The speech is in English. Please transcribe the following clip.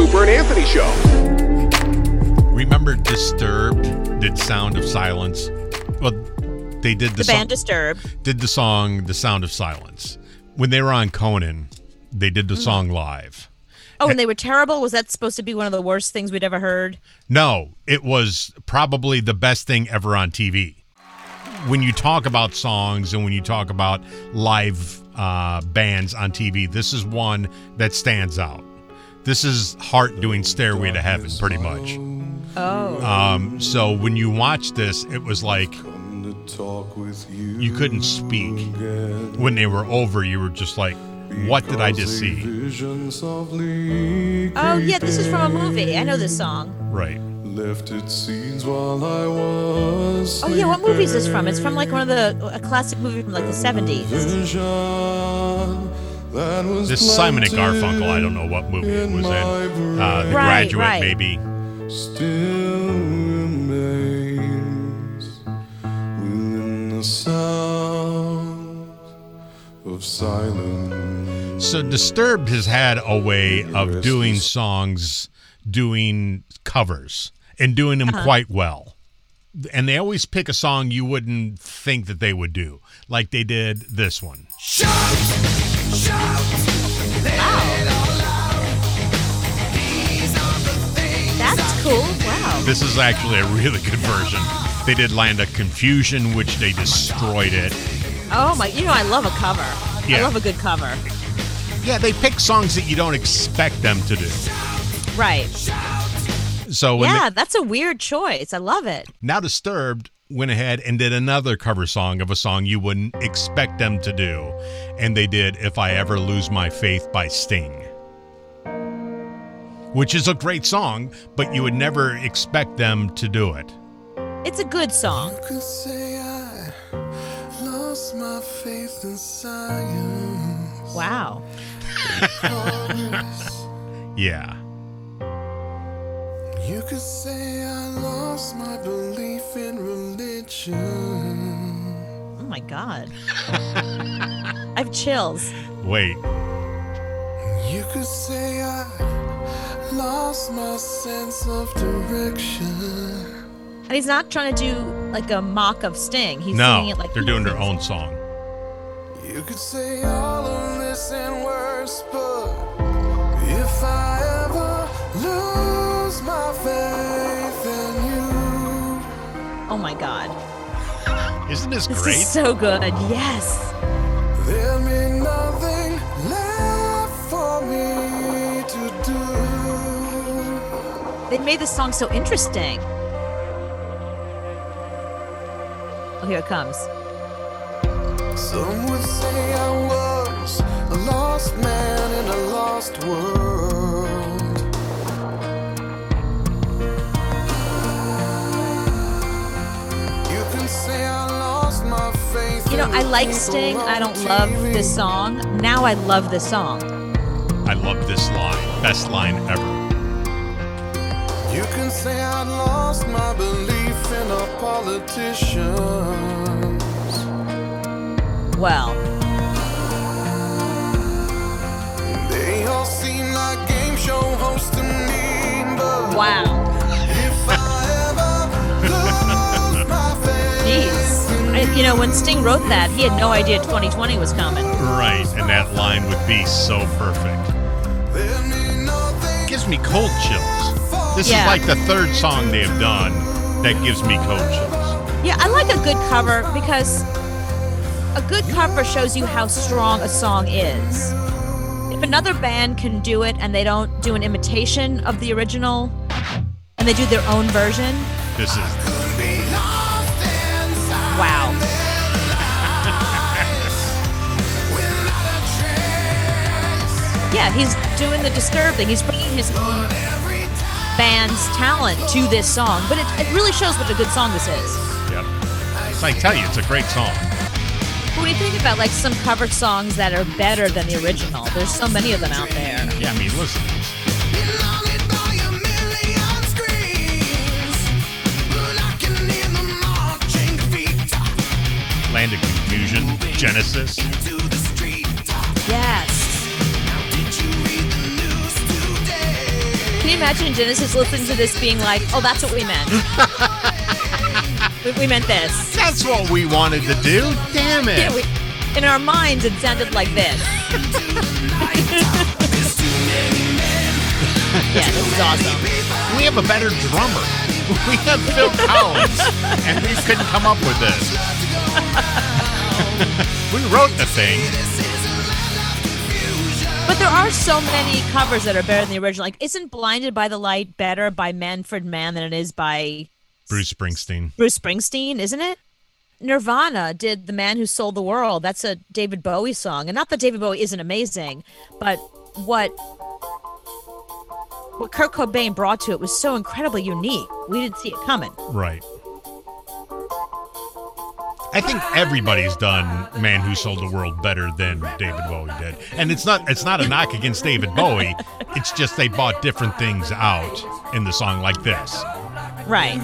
Cooper and Anthony Show. Remember Disturbed did Sound of Silence? Well, they did the, The song, band Disturbed. did the song The Sound of Silence. When they were on Conan, they did the Mm. song live. Oh, and they were terrible. Was that supposed to be one of the worst things we'd ever heard? No, it was probably the best thing ever on TV. When you talk about songs and when you talk about live uh, bands on TV, this is one that stands out. This is Heart doing Stairway to Heaven, pretty much. Oh. Um, so when you watch this, it was like you couldn't speak. When they were over, you were just like, what did I just see? Oh, yeah, this is from a movie. I know this song. Right. Left its seeds while I was Oh, yeah, what movie is this from? It's from like one of the, a classic movie from like the 70s. This Simon and Garfunkel, I don't know what movie it was in. Uh, the Right, Graduate, right. maybe. Still remains within the sound of silence. So Disturbed has had a way of doing songs, doing covers, and doing them Uh-huh. quite well. And they always pick a song you wouldn't think that they would do, like they did this one. That's cool. Wow. This is actually a really good version. They did Land of Confusion, which they destroyed it. Oh, my. You know, I love a cover. I love a good cover. Yeah, they pick songs that you don't expect them to do. Right. So Yeah, that's a weird choice. I love it. Now Disturbed went ahead and did another cover song of a song you wouldn't expect them to do. And they did If I Ever Lose My Faith by Sting. Which is a great song, but you would never expect them to do it. It's a good song. Could say I lost my faith in science. Wow. Yeah. You could say I Oh, my God. I have chills. Wait. You could say I lost my sense of direction. And he's not trying to do like a mock of Sting. He's no, singing it like they're doing their own song. You could say all of this and worse, but if I ever lose my faith in you, Oh my God. Isn't this This great? is so good. Yes. there'll be nothing left for me to do. They made this song so interesting. Oh, here it comes. Some would say I was a lost man in a lost world. I like Sting. I don't love this song. Now I love this song. I love this line. Best line ever. You can say I lost my belief in a politician. Well, They all seem like game show hosts to me, but wow. Jeez. I, you know, when Sting wrote that, he had no idea 2020 was coming. Right, and that line would be so perfect. There ain't nothing gives me cold chills. This Yeah. is like the third song they have done that gives me cold chills. Yeah, I like a good cover because a good cover shows you how strong a song is. If another band can do it and they don't do an imitation of the original and they do their own version, This is wow. Yeah, he's doing the disturbing. He's bringing his own band's talent to this song, but it, it really shows what a good song this is. yep. I tell you, it's a great song. When you think about like some cover songs that are better than the original, there's so many of them out there. Yeah, I mean, listen. Land of Confusion, Genesis. Yes. Can you imagine Genesis listening to this being like, oh, that's what we meant. we, we meant this. That's what we wanted to do. Damn it. Yeah, we, in our minds, it sounded like this. yeah, this is awesome. we have a better drummer. We have Phil Collins, and we couldn't come up with this. we wrote the thing. But there are so many covers that are better than the original. Like, isn't Blinded by the Light better by Manfred Mann than it is by Bruce Springsteen. Bruce Springsteen, isn't it? Nirvana did The Man Who Sold the World. That's a David Bowie song. And not that David Bowie isn't amazing, but what what Kurt Cobain brought to it was so incredibly unique. We didn't see it coming. Right. I think everybody's done Man Who Sold the World better than David Bowie did. And it's not it's not a knock against David Bowie. It's just they bought different things out in the song like this. Right.